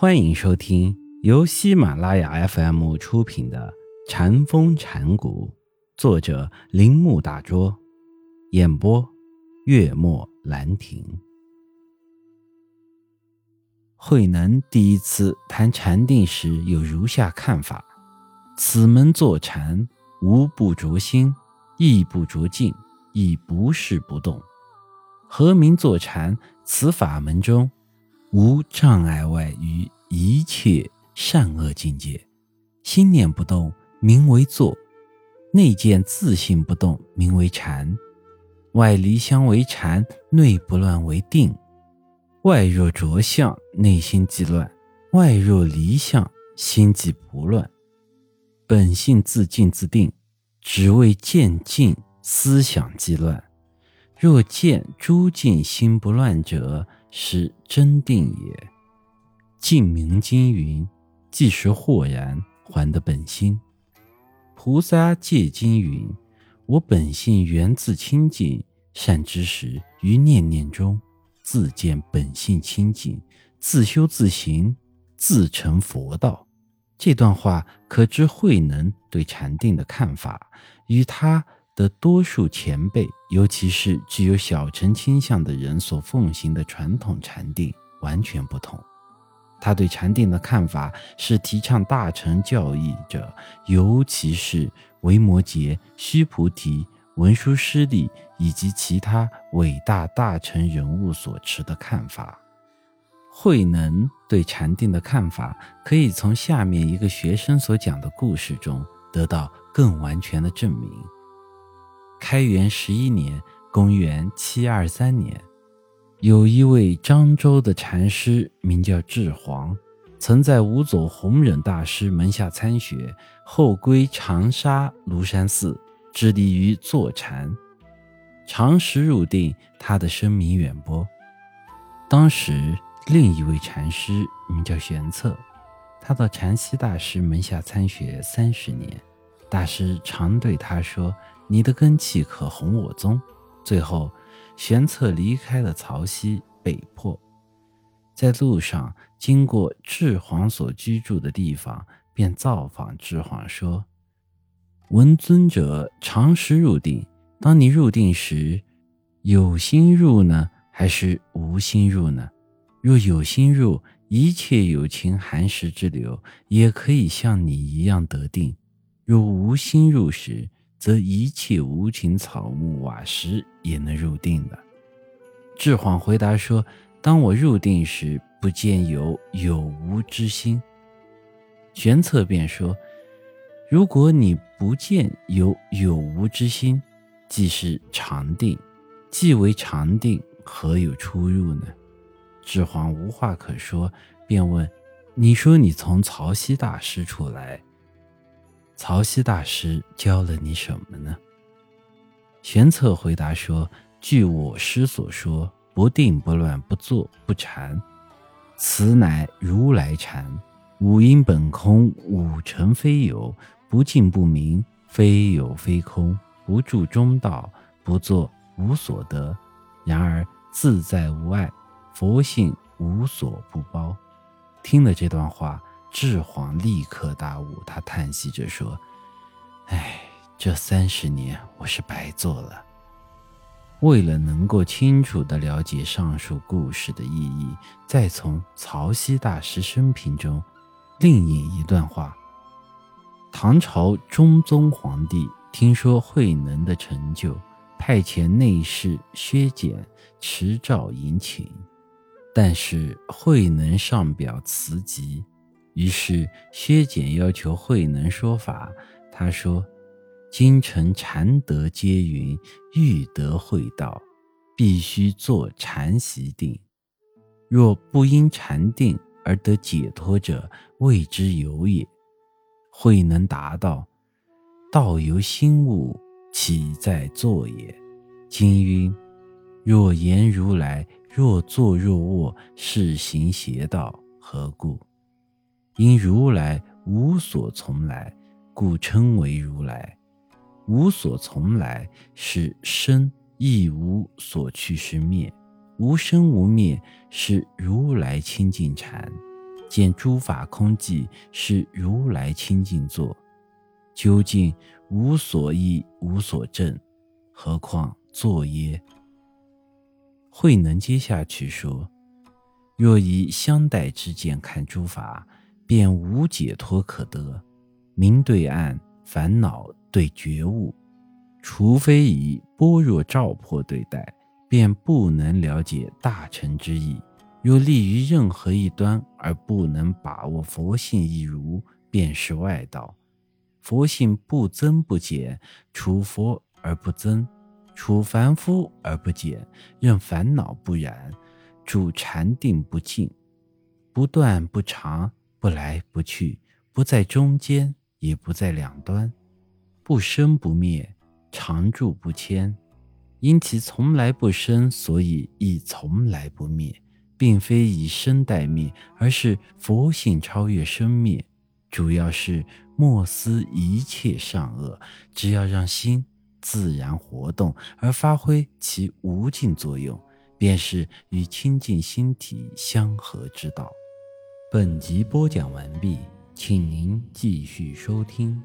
欢迎收听由喜马拉雅 FM 出品的《禅风禅谷，作者铃木大拙，演播月末兰亭。慧能第一次谈禅定时有如下看法：此门坐禅，无不着心，亦不着境，亦不是不动。何名坐禅？此法门中。无障碍外于一切善恶境界，心念不动，名为坐；内见自性不动，名为禅。外离相为禅，内不乱为定。外若着相，内心即乱；外若离相，心即不乱。本性自静自定，只为见静，思想即乱。若见诸境心不乱者，是真定也。净明经云：“即是豁然，还的本心。”菩萨戒经云：“我本性源自清净，善知识于念念中自见本性清净，自修自行，自成佛道。”这段话可知慧能对禅定的看法，与他的多数前辈，尤其是具有小乘倾向的人所奉行的传统禅定完全不同。他对禅定的看法是提倡大乘教义者，尤其是维摩诘、须菩提、文殊师利以及其他伟大大乘人物所持的看法。慧能对禅定的看法，可以从下面一个学生所讲的故事中得到更完全的证明。开元十一年（公元七二三年）。有一位漳州的禅师，名叫智黄，曾在五祖弘忍大师门下参学，后归长沙庐山寺，致力于坐禅。长时入定，他的声名远播。当时，另一位禅师名叫玄策，他到禅西大师门下参学三十年，大师常对他说：“你的根气可弘我宗。”最后。玄策离开了曹溪北坡，在路上经过智皇所居住的地方，便造访智皇说：“闻尊者常时入定，当你入定时，有心入呢，还是无心入呢？若有心入，一切有情寒食之流也可以像你一样得定；若无心入时，”则一切无情草木瓦石也能入定的。智晃回答说：“当我入定时，不见有有无之心。”玄策便说：“如果你不见有有无之心，即是常定；既为常定，何有出入呢？”智晃无话可说，便问：“你说你从曹溪大师出来？”曹溪大师教了你什么呢？玄策回答说：“据我师所说，不定不乱不坐不禅，此乃如来禅。五音本空，五尘非有，不净不明，非有非空，不住中道，不作无所得。然而自在无碍，佛性无所不包。”听了这段话。智皇立刻大悟，他叹息着说：“哎，这三十年我是白做了。”为了能够清楚地了解上述故事的意义，再从曹溪大师生平中另引一段话：唐朝中宗皇帝听说慧能的成就，派遣内侍薛简持诏迎请，但是慧能上表辞疾。于是薛简要求慧能说法。他说：“今臣禅德皆云，欲得慧道，必须坐禅习定。若不因禅定而得解脱者，谓之有也。”慧能答道：“道由心悟，岂在坐也？今云：若言如来，若坐若卧，是行邪道，何故？”因如来无所从来，故称为如来。无所从来是生，亦无所去是灭。无生无灭是如来清净禅。见诸法空寂，是如来清净坐。究竟无所依，无所证，何况坐耶？慧能接下去说：若以相待之见看诸法，便无解脱可得。明对暗，烦恼对觉悟，除非以般若照破对待，便不能了解大乘之意。若立于任何一端而不能把握佛性一如，便是外道。佛性不增不减，处佛而不增，处凡夫而不减，任烦恼不染，住禅定不进，不断不长，不来不去，不在中间，也不在两端，不生不灭，常住不迁。因其从来不生，所以亦从来不灭。并非以生待灭，而是佛性超越生灭。主要是莫思一切善恶，只要让心自然活动而发挥其无尽作用，便是与清净心体相合之道。本集播讲完毕，请您继续收听。